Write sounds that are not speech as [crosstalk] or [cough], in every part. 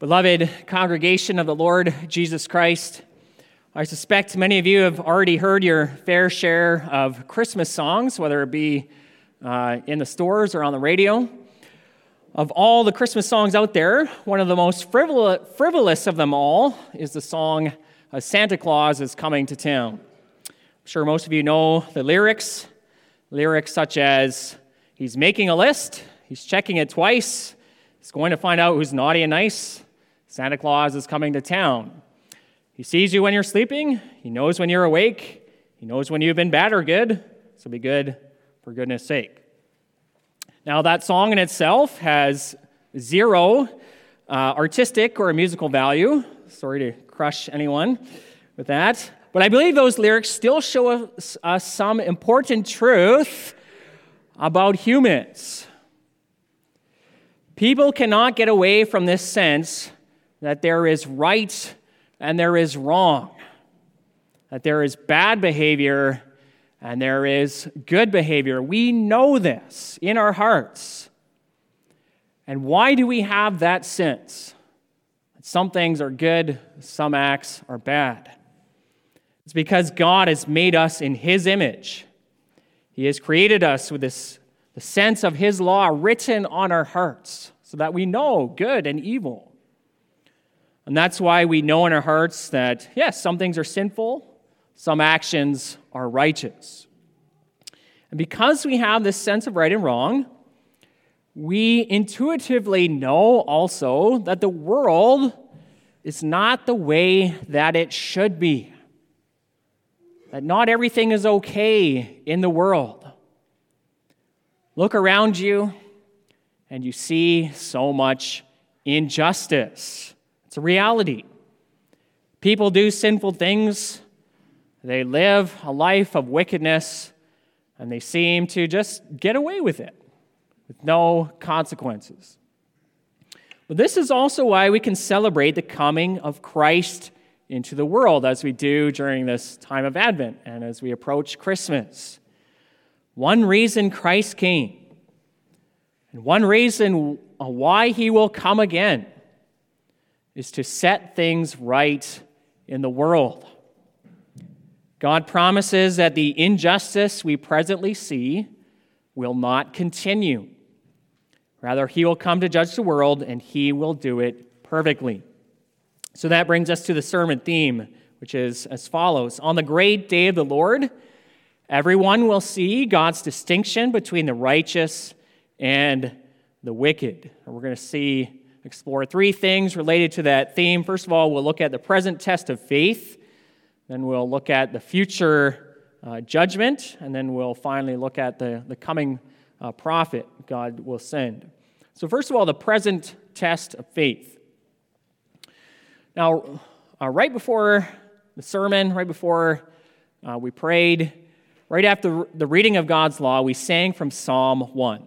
Beloved congregation of the Lord Jesus Christ, I suspect many of you have already heard your fair share of Christmas songs, whether it be uh, in the stores or on the radio. Of all the Christmas songs out there, one of the most frivolous of them all is the song uh, Santa Claus is Coming to Town. I'm sure most of you know the lyrics. Lyrics such as, He's making a list, he's checking it twice, he's going to find out who's naughty and nice, Santa Claus is coming to town. He sees you when you're sleeping, he knows when you're awake, he knows when you've been bad or good, so be good for goodness sake. Now, that song in itself has zero uh, artistic or musical value. Sorry to crush anyone with that. But I believe those lyrics still show us, us some important truth about humans. People cannot get away from this sense that there is right and there is wrong, that there is bad behavior and there is good behavior. We know this in our hearts. And why do we have that sense? That Some things are good, some acts are bad. It's because God has made us in His image. He has created us with this the sense of His law written on our hearts so that we know good and evil. And that's why we know in our hearts that, yes, some things are sinful, some actions are righteous. And because we have this sense of right and wrong, we intuitively know also that the world is not the way that it should be. That not everything is okay in the world. Look around you and you see so much injustice. It's a reality. People do sinful things, they live a life of wickedness, and they seem to just get away with it with no consequences. But this is also why we can celebrate the coming of Christ into the world as we do during this time of Advent and as we approach Christmas. One reason Christ came, and one reason why he will come again is to set things right in the world. God promises that the injustice we presently see will not continue. Rather, he will come to judge the world and he will do it perfectly. So that brings us to the sermon theme, which is as follows On the great day of the Lord, everyone will see God's distinction between the righteous and the wicked. We're going to see explore three things related to that theme. First of all, we'll look at the present test of faith, then we'll look at the future uh, judgment, and then we'll finally look at the, the coming uh, prophet God will send. So, first of all, the present test of faith. Now, uh, right before the sermon, right before uh, we prayed, right after the reading of God's law, we sang from Psalm 1.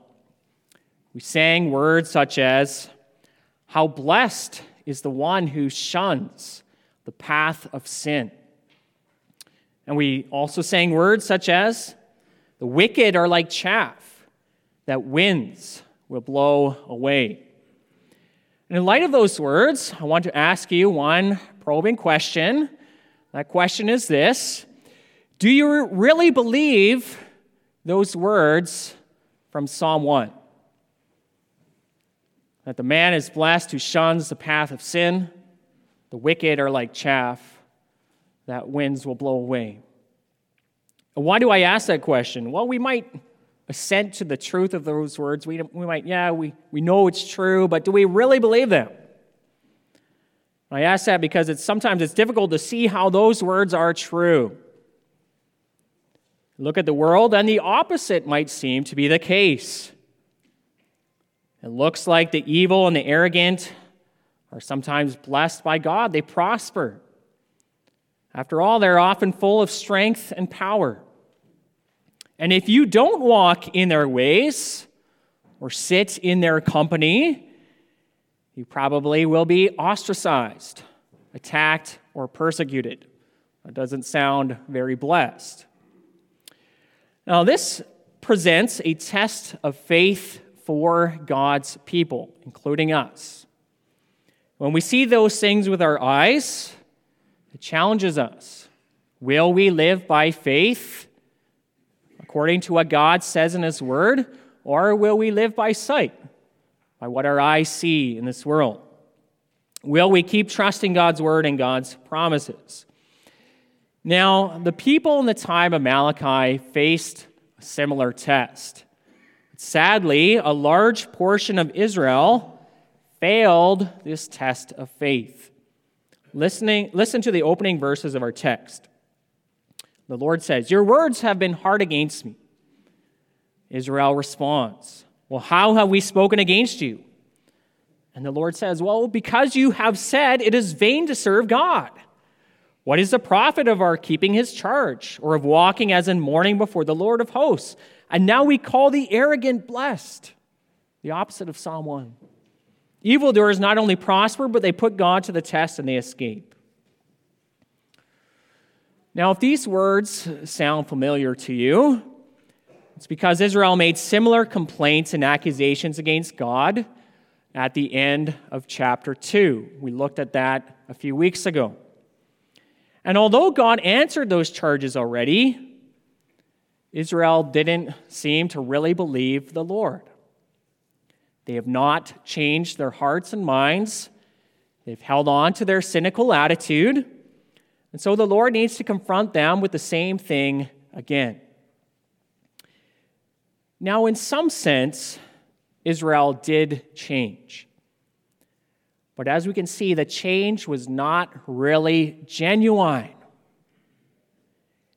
We sang words such as, how blessed is the one who shuns the path of sin. And we also sang words such as, The wicked are like chaff that winds will blow away. And in light of those words, I want to ask you one probing question. That question is this Do you really believe those words from Psalm 1? That the man is blessed who shuns the path of sin. The wicked are like chaff that winds will blow away. And why do I ask that question? Well, we might assent to the truth of those words. We, we might, yeah, we, we know it's true, but do we really believe them? I ask that because it's sometimes it's difficult to see how those words are true. Look at the world, and the opposite might seem to be the case. It looks like the evil and the arrogant are sometimes blessed by God, they prosper. After all, they're often full of strength and power. And if you don't walk in their ways or sit in their company, you probably will be ostracized, attacked, or persecuted. That doesn't sound very blessed. Now, this presents a test of faith for God's people, including us. When we see those things with our eyes, it challenges us. Will we live by faith according to what God says in His Word, or will we live by sight, by what our eyes see in this world? Will we keep trusting God's Word and God's promises? Now, the people in the time of Malachi faced a similar test. Sadly, a large portion of Israel failed this test of faith. Listening, listen to the opening verses of our text. The Lord says, Your words have been hard against me. Israel responds, Well, how have we spoken against you? And the Lord says, Well, because you have said it is vain to serve God. What is the profit of our keeping his charge, or of walking as in mourning before the Lord of hosts? And now we call the arrogant blessed, the opposite of Psalm 1. Evildoers not only prosper, but they put God to the test and they escape. Now, if these words sound familiar to you, it's because Israel made similar complaints and accusations against God at the end of chapter 2. We looked at that a few weeks ago. And although God answered those charges already, Israel didn't seem to really believe the Lord. They have not changed their hearts and minds. They've held on to their cynical attitude. And so the Lord needs to confront them with the same thing again. Now, in some sense, Israel did change. But as we can see, the change was not really genuine.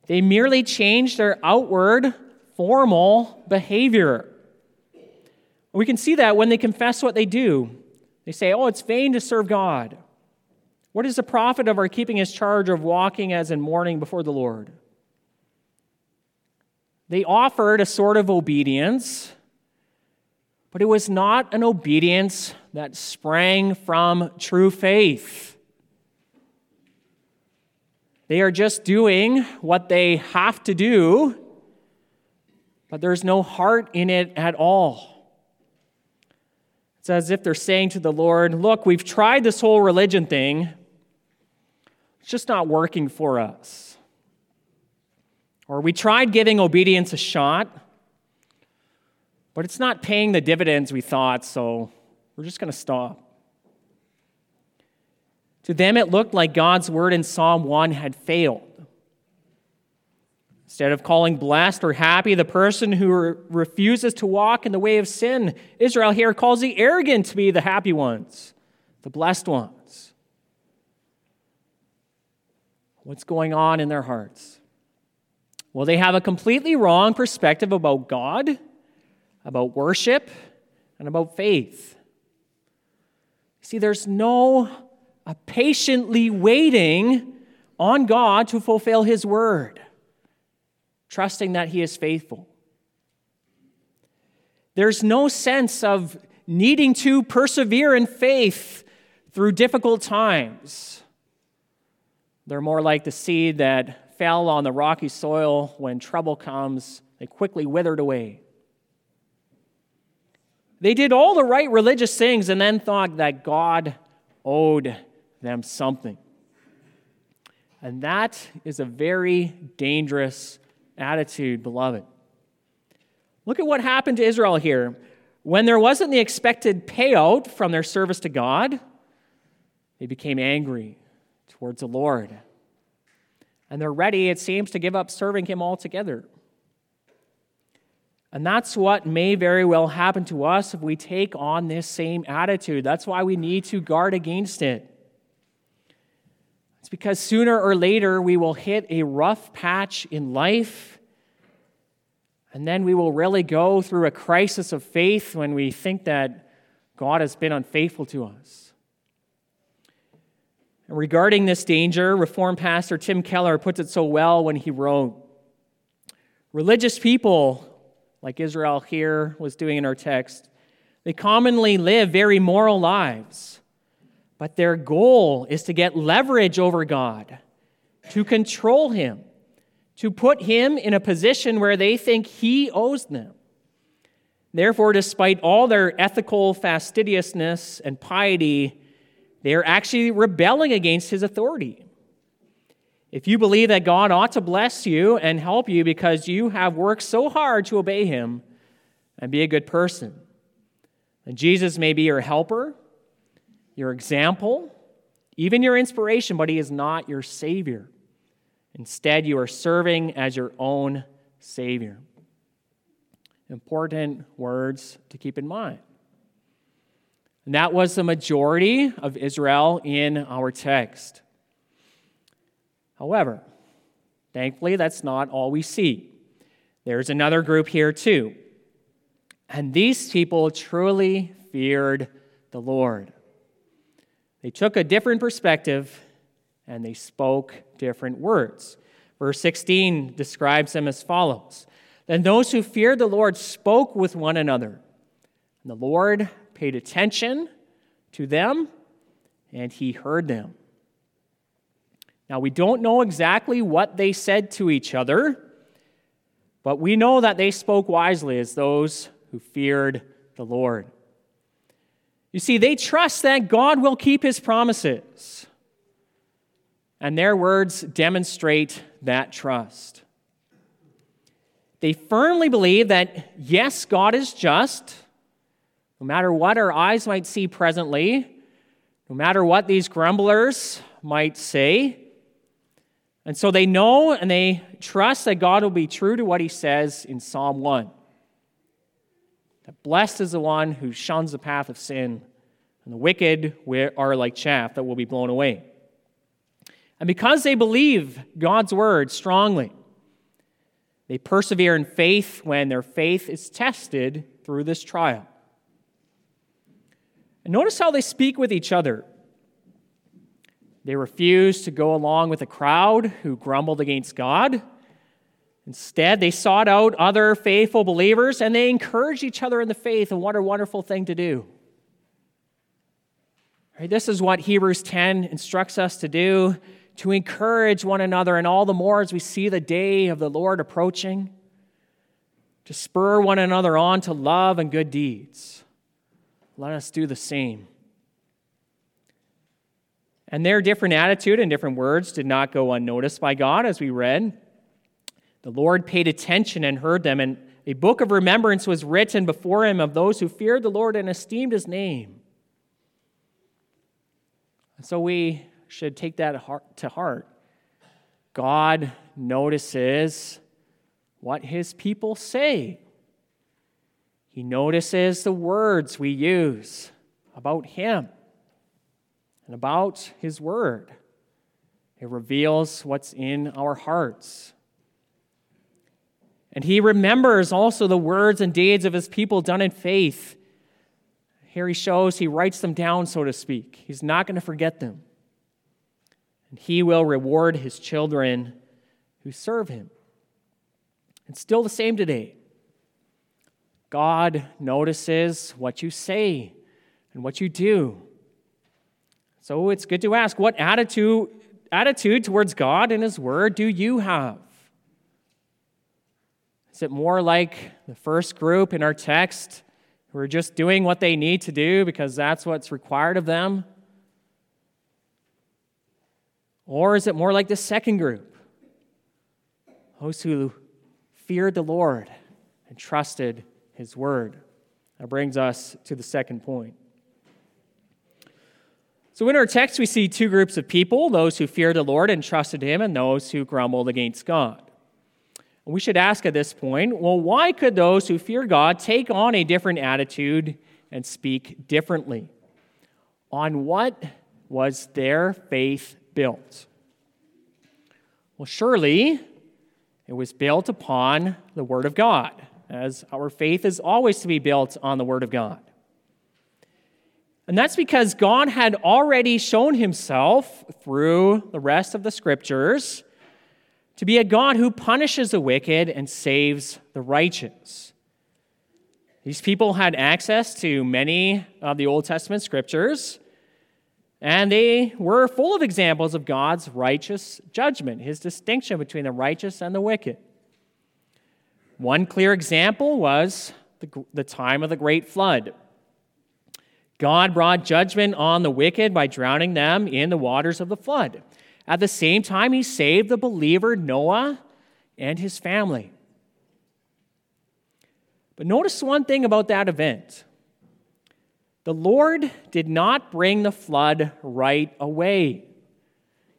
They merely changed their outward, formal behavior. We can see that when they confess what they do. They say, Oh, it's vain to serve God. What is the profit of our keeping his charge of walking as in mourning before the Lord? They offered a sort of obedience but it was not an obedience that sprang from true faith. They are just doing what they have to do, but there's no heart in it at all. It's as if they're saying to the Lord, Look, we've tried this whole religion thing, it's just not working for us. Or we tried giving obedience a shot but it's not paying the dividends we thought, so we're just going to stop. To them, it looked like God's word in Psalm 1 had failed. Instead of calling blessed or happy the person who re- refuses to walk in the way of sin, Israel here calls the arrogant to be the happy ones, the blessed ones. What's going on in their hearts? Well, they have a completely wrong perspective about God about worship, and about faith. See, there's no patiently waiting on God to fulfill His word, trusting that He is faithful. There's no sense of needing to persevere in faith through difficult times. They're more like the seed that fell on the rocky soil when trouble comes, they quickly withered away. They did all the right religious things and then thought that God owed them something. And that is a very dangerous attitude, beloved. Look at what happened to Israel here. When there wasn't the expected payout from their service to God, they became angry towards the Lord. And they're ready, it seems, to give up serving Him altogether. And that's what may very well happen to us if we take on this same attitude. That's why we need to guard against it. It's because sooner or later we will hit a rough patch in life, and then we will really go through a crisis of faith when we think that God has been unfaithful to us. And regarding this danger, Reformed pastor Tim Keller puts it so well when he wrote Religious people like Israel here was doing in our text. They commonly live very moral lives, but their goal is to get leverage over God, to control Him, to put Him in a position where they think He owes them. Therefore, despite all their ethical fastidiousness and piety, they are actually rebelling against his authority. If you believe that God ought to bless you and help you because you have worked so hard to obey him and be a good person, then Jesus may be your helper, your example, even your inspiration, but he is not your Savior. Instead, you are serving as your own Savior. Important words to keep in mind. And that was the majority of Israel in our text. However, thankfully, that's not all we see. There's another group here too. And these people truly feared the Lord. They took a different perspective and they spoke different words. Verse 16 describes them as follows Then those who feared the Lord spoke with one another. And the Lord paid attention to them and he heard them. Now, we don't know exactly what they said to each other, but we know that they spoke wisely as those who feared the Lord. You see, they trust that God will keep his promises. And their words demonstrate that trust. They firmly believe that, yes, God is just, no matter what our eyes might see presently, no matter what these grumblers might say. And so they know and they trust that God will be true to what he says in Psalm 1. That blessed is the one who shuns the path of sin, and the wicked are like chaff that will be blown away. And because they believe God's word strongly, they persevere in faith when their faith is tested through this trial. And notice how they speak with each other. They refuse to go along with a crowd who grumbled against God. Instead, they sought out other faithful believers and they encouraged each other in the faith, and what a wonderful thing to do. Right, this is what Hebrews 10 instructs us to do to encourage one another, and all the more as we see the day of the Lord approaching, to spur one another on to love and good deeds. Let us do the same. And their different attitude and different words did not go unnoticed by God, as we read. The Lord paid attention and heard them, and a book of remembrance was written before him of those who feared the Lord and esteemed his name. So we should take that to heart. God notices what his people say, he notices the words we use about him and about his word. It reveals what's in our hearts. And he remembers also the words and deeds of his people done in faith. Here he shows he writes them down, so to speak. He's not going to forget them. And he will reward his children who serve him. And still the same today. God notices what you say and what you do. So it's good to ask what attitude, attitude towards God and His Word do you have? Is it more like the first group in our text who are just doing what they need to do because that's what's required of them? Or is it more like the second group? Those who feared the Lord and trusted his word. That brings us to the second point. So, in our text, we see two groups of people those who feared the Lord and trusted him, and those who grumbled against God. We should ask at this point well, why could those who fear God take on a different attitude and speak differently? On what was their faith built? Well, surely it was built upon the Word of God, as our faith is always to be built on the Word of God. And that's because God had already shown himself through the rest of the scriptures to be a God who punishes the wicked and saves the righteous. These people had access to many of the Old Testament scriptures, and they were full of examples of God's righteous judgment, his distinction between the righteous and the wicked. One clear example was the, the time of the Great Flood. God brought judgment on the wicked by drowning them in the waters of the flood. At the same time, he saved the believer Noah and his family. But notice one thing about that event the Lord did not bring the flood right away.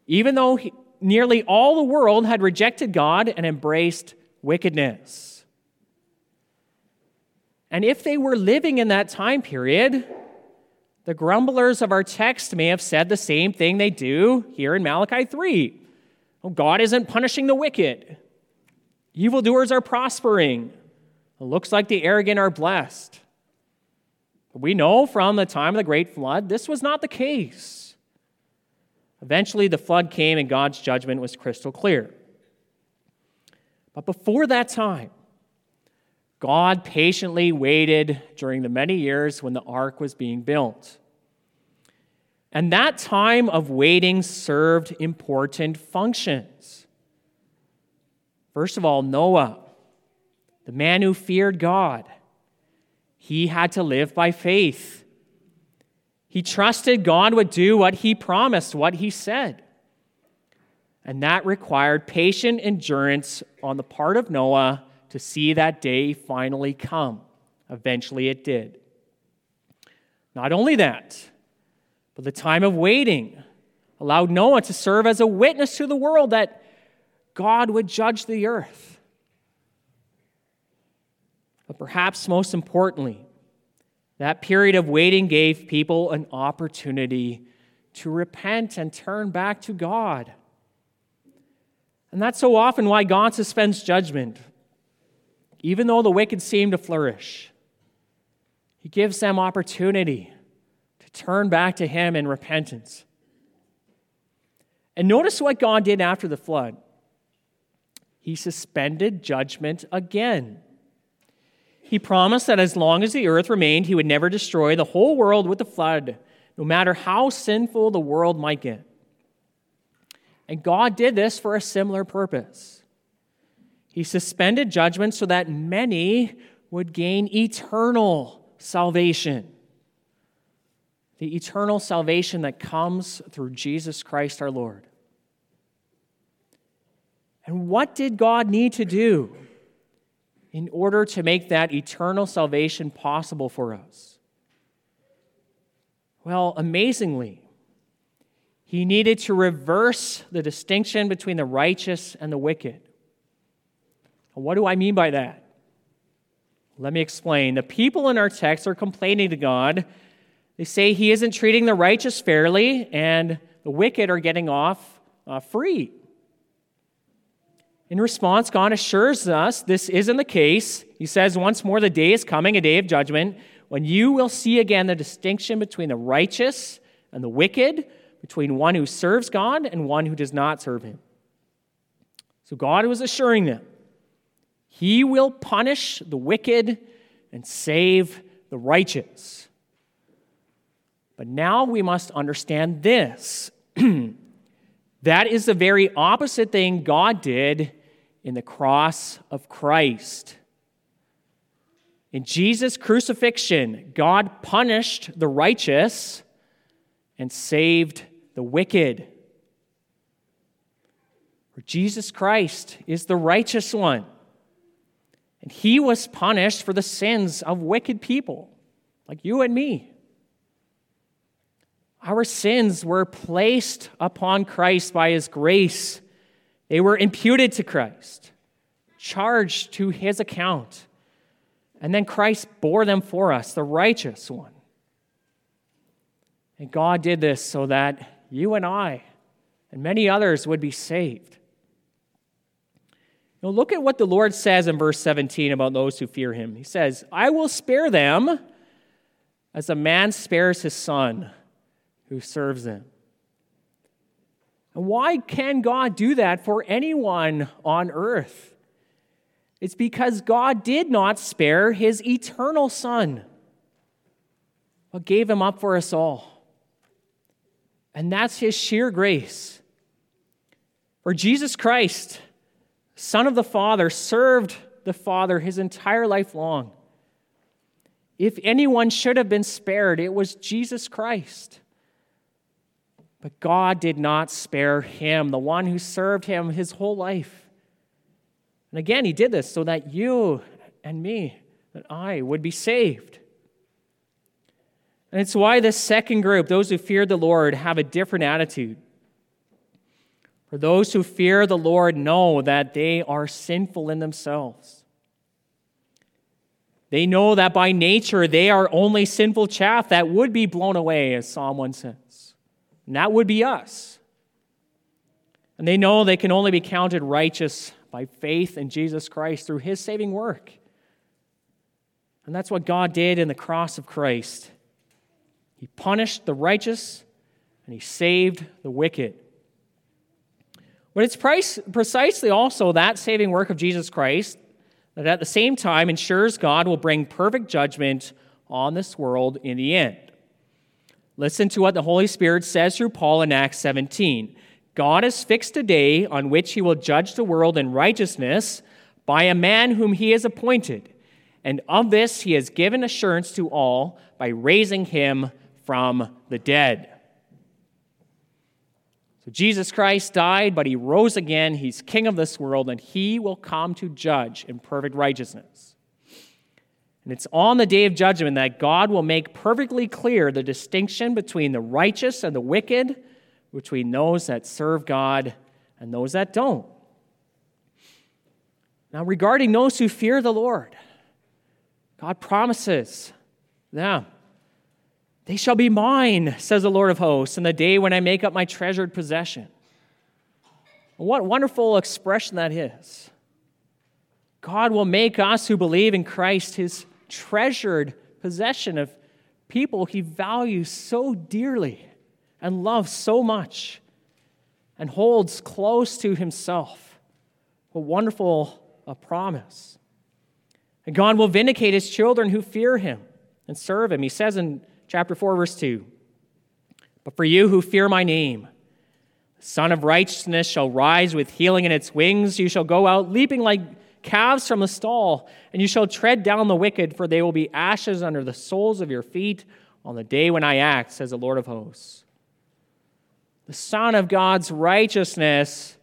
Even though he, nearly all the world had rejected God and embraced wickedness. And if they were living in that time period, the grumblers of our text may have said the same thing they do here in Malachi 3. Oh, God isn't punishing the wicked. Evildoers are prospering. It looks like the arrogant are blessed. But we know from the time of the great flood, this was not the case. Eventually, the flood came and God's judgment was crystal clear. But before that time, God patiently waited during the many years when the ark was being built. And that time of waiting served important functions. First of all, Noah, the man who feared God, he had to live by faith. He trusted God would do what he promised, what he said. And that required patient endurance on the part of Noah to see that day finally come. Eventually it did. Not only that, but the time of waiting allowed Noah to serve as a witness to the world that God would judge the earth. But perhaps most importantly, that period of waiting gave people an opportunity to repent and turn back to God. And that's so often why God suspends judgment. Even though the wicked seem to flourish, He gives them opportunity to turn back to Him in repentance. And notice what God did after the flood He suspended judgment again. He promised that as long as the earth remained, He would never destroy the whole world with the flood, no matter how sinful the world might get. And God did this for a similar purpose. He suspended judgment so that many would gain eternal salvation. The eternal salvation that comes through Jesus Christ our Lord. And what did God need to do in order to make that eternal salvation possible for us? Well, amazingly, he needed to reverse the distinction between the righteous and the wicked. What do I mean by that? Let me explain. The people in our text are complaining to God. They say he isn't treating the righteous fairly, and the wicked are getting off uh, free. In response, God assures us this isn't the case. He says, Once more, the day is coming, a day of judgment, when you will see again the distinction between the righteous and the wicked, between one who serves God and one who does not serve him. So God was assuring them He will punish the wicked and save the righteous. But now we must understand this. [clears throat] that is the very opposite thing God did in the cross of Christ. In Jesus' crucifixion, God punished the righteous and saved the wicked. For Jesus Christ is the righteous one, and he was punished for the sins of wicked people like you and me. Our sins were placed upon Christ by his grace. They were imputed to Christ, charged to his account. And then Christ bore them for us, the righteous one. And God did this so that you and I and many others would be saved. Now, look at what the Lord says in verse 17 about those who fear him. He says, I will spare them as a man spares his son who serves him. And why can God do that for anyone on earth? It's because God did not spare his eternal son, but gave him up for us all. And that's his sheer grace. For Jesus Christ, Son of the Father, served the Father his entire life long. If anyone should have been spared, it was Jesus Christ. But God did not spare him, the one who served him his whole life. And again, he did this so that you and me, that I would be saved. And it's why this second group, those who feared the Lord, have a different attitude. For those who fear the Lord know that they are sinful in themselves. They know that by nature they are only sinful chaff that would be blown away, as Psalm 1 says. And that would be us. And they know they can only be counted righteous by faith in Jesus Christ through his saving work. And that's what God did in the cross of Christ. He punished the righteous and he saved the wicked. But it's precisely also that saving work of Jesus Christ that at the same time ensures God will bring perfect judgment on this world in the end. Listen to what the Holy Spirit says through Paul in Acts 17. God has fixed a day on which he will judge the world in righteousness by a man whom he has appointed. And of this he has given assurance to all by raising him from the dead. So Jesus Christ died, but he rose again. He's king of this world, and he will come to judge in perfect righteousness. And it's on the day of judgment that God will make perfectly clear the distinction between the righteous and the wicked, between those that serve God and those that don't. Now, regarding those who fear the Lord, God promises them they shall be mine, says the Lord of hosts, in the day when I make up my treasured possession. What wonderful expression that is. God will make us who believe in Christ his treasured possession of people he values so dearly and loves so much and holds close to himself. What wonderful a promise. And God will vindicate his children who fear him and serve him. He says in chapter 4, verse 2. But for you who fear my name, the Sun of Righteousness shall rise with healing in its wings. You shall go out leaping like calves from the stall, and you shall tread down the wicked, for they will be ashes under the soles of your feet on the day when I act, says the Lord of hosts. The Sun of God's righteousness,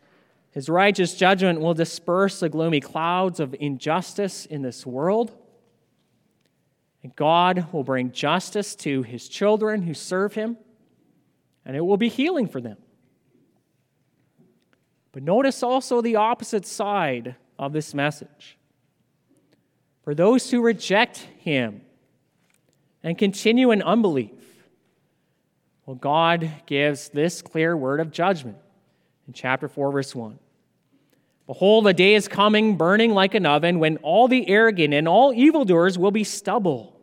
his righteous judgment, will disperse the gloomy clouds of injustice in this world. And God will bring justice to his children who serve him, and it will be healing for them. But notice also the opposite side of this message. For those who reject him and continue in unbelief, well, God gives this clear word of judgment in chapter 4, verse 1. Behold, a day is coming, burning like an oven, when all the arrogant and all evildoers will be stubble.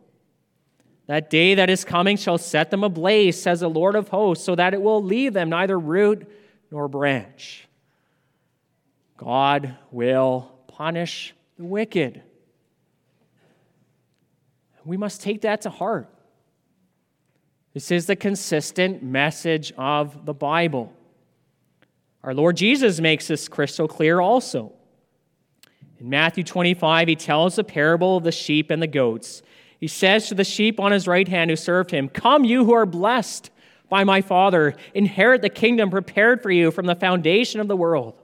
That day that is coming shall set them ablaze, says the Lord of hosts, so that it will leave them neither root nor branch. God will punish the wicked. We must take that to heart. This is the consistent message of the Bible. Our Lord Jesus makes this crystal clear also. In Matthew 25, he tells the parable of the sheep and the goats. He says to the sheep on his right hand who served him, Come, you who are blessed by my Father, inherit the kingdom prepared for you from the foundation of the world.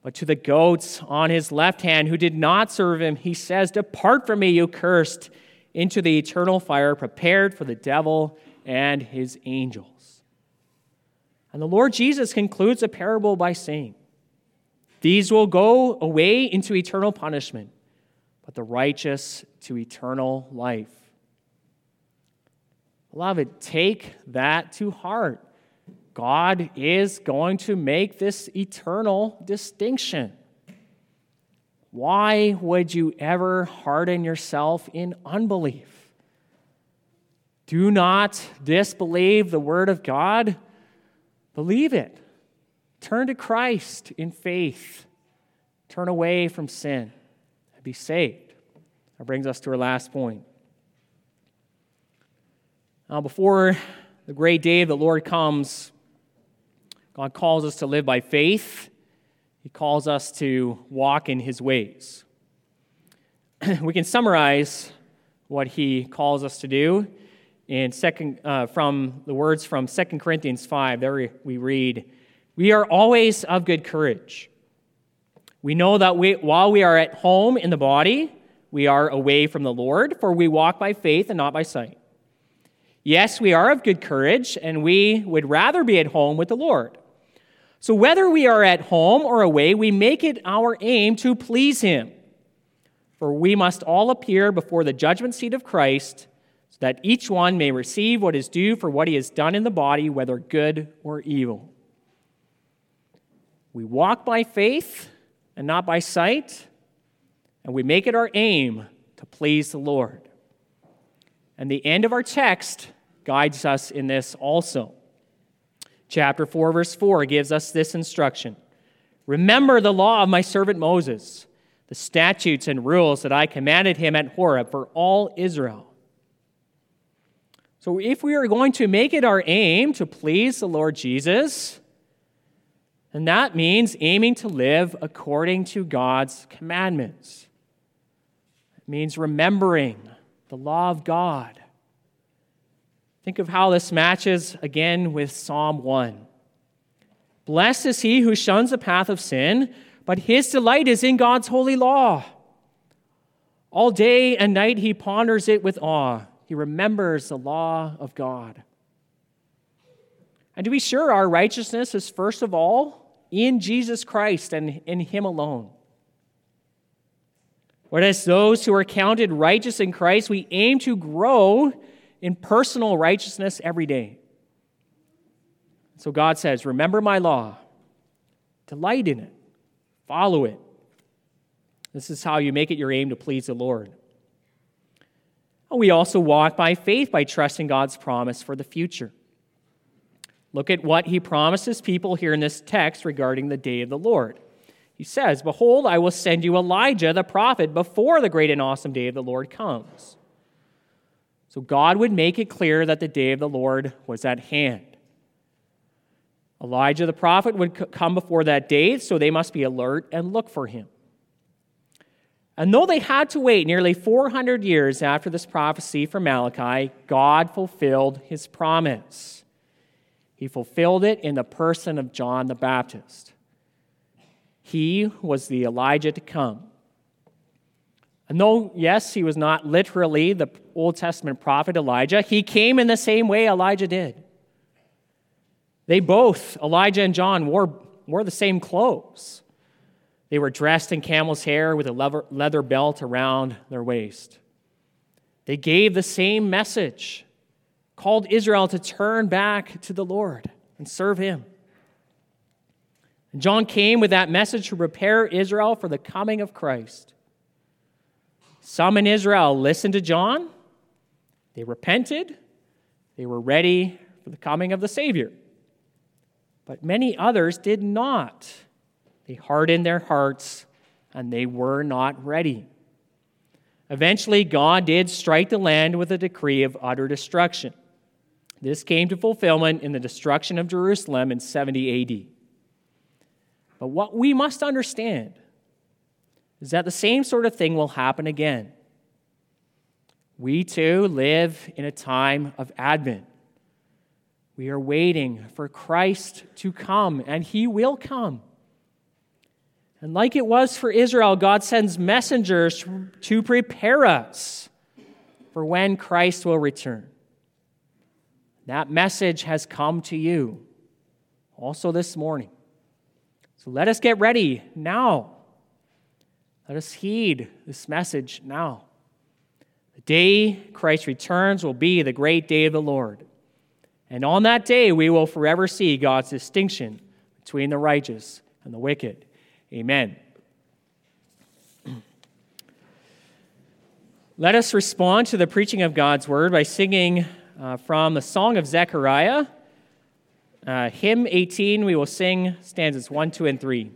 But to the goats on his left hand who did not serve him, he says, Depart from me, you cursed, into the eternal fire prepared for the devil and his angels. And the Lord Jesus concludes the parable by saying, These will go away into eternal punishment but the righteous to eternal life. Beloved, take that to heart. God is going to make this eternal distinction. Why would you ever harden yourself in unbelief? Do not disbelieve the Word of God. Believe it. Turn to Christ in faith. Turn away from sin be saved. That brings us to our last point. Now, before the great day of the Lord comes, God calls us to live by faith. He calls us to walk in his ways. [clears throat] we can summarize what he calls us to do in second, uh, from the words from 2 Corinthians 5. There we read, We are always of good courage. We know that we, while we are at home in the body, we are away from the Lord, for we walk by faith and not by sight. Yes, we are of good courage, and we would rather be at home with the Lord. So, whether we are at home or away, we make it our aim to please Him. For we must all appear before the judgment seat of Christ, so that each one may receive what is due for what he has done in the body, whether good or evil. We walk by faith and not by sight, and we make it our aim to please the Lord. And the end of our text guides us in this also. Chapter 4, verse 4 gives us this instruction Remember the law of my servant Moses, the statutes and rules that I commanded him at Horeb for all Israel. So, if we are going to make it our aim to please the Lord Jesus, then that means aiming to live according to God's commandments. It means remembering the law of God. Think of how this matches again with Psalm 1. Blessed is he who shuns the path of sin, but his delight is in God's holy law. All day and night he ponders it with awe. He remembers the law of God. And to be sure, our righteousness is first of all in Jesus Christ and in him alone. Whereas those who are counted righteous in Christ, we aim to grow in personal righteousness every day. So God says, Remember my law, delight in it, follow it. This is how you make it your aim to please the Lord. We also walk by faith by trusting God's promise for the future. Look at what he promises people here in this text regarding the day of the Lord. He says, Behold, I will send you Elijah the prophet before the great and awesome day of the Lord comes. So God would make it clear that the day of the Lord was at hand. Elijah the prophet would come before that day, so they must be alert and look for him. And though they had to wait nearly 400 years after this prophecy from Malachi, God fulfilled his promise. He fulfilled it in the person of John the Baptist. He was the Elijah to come. And though, yes, he was not literally the Old Testament prophet Elijah, he came in the same way Elijah did. They both, Elijah and John, wore, wore the same clothes. They were dressed in camel's hair with a leather, leather belt around their waist. They gave the same message, called Israel to turn back to the Lord and serve him. And John came with that message to prepare Israel for the coming of Christ. Some in Israel listened to John, they repented, they were ready for the coming of the Savior. But many others did not. They hardened their hearts and they were not ready. Eventually, God did strike the land with a decree of utter destruction. This came to fulfillment in the destruction of Jerusalem in 70 AD. But what we must understand is that the same sort of thing will happen again. We too live in a time of Advent. We are waiting for Christ to come, and he will come. And like it was for Israel, God sends messengers to prepare us for when Christ will return. That message has come to you also this morning. So let us get ready now. Let us heed this message now. The day Christ returns will be the great day of the Lord. And on that day, we will forever see God's distinction between the righteous and the wicked. Amen. Let us respond to the preaching of God's word by singing uh, from the Song of Zechariah. Uh, hymn 18, we will sing stanzas 1, 2, and 3.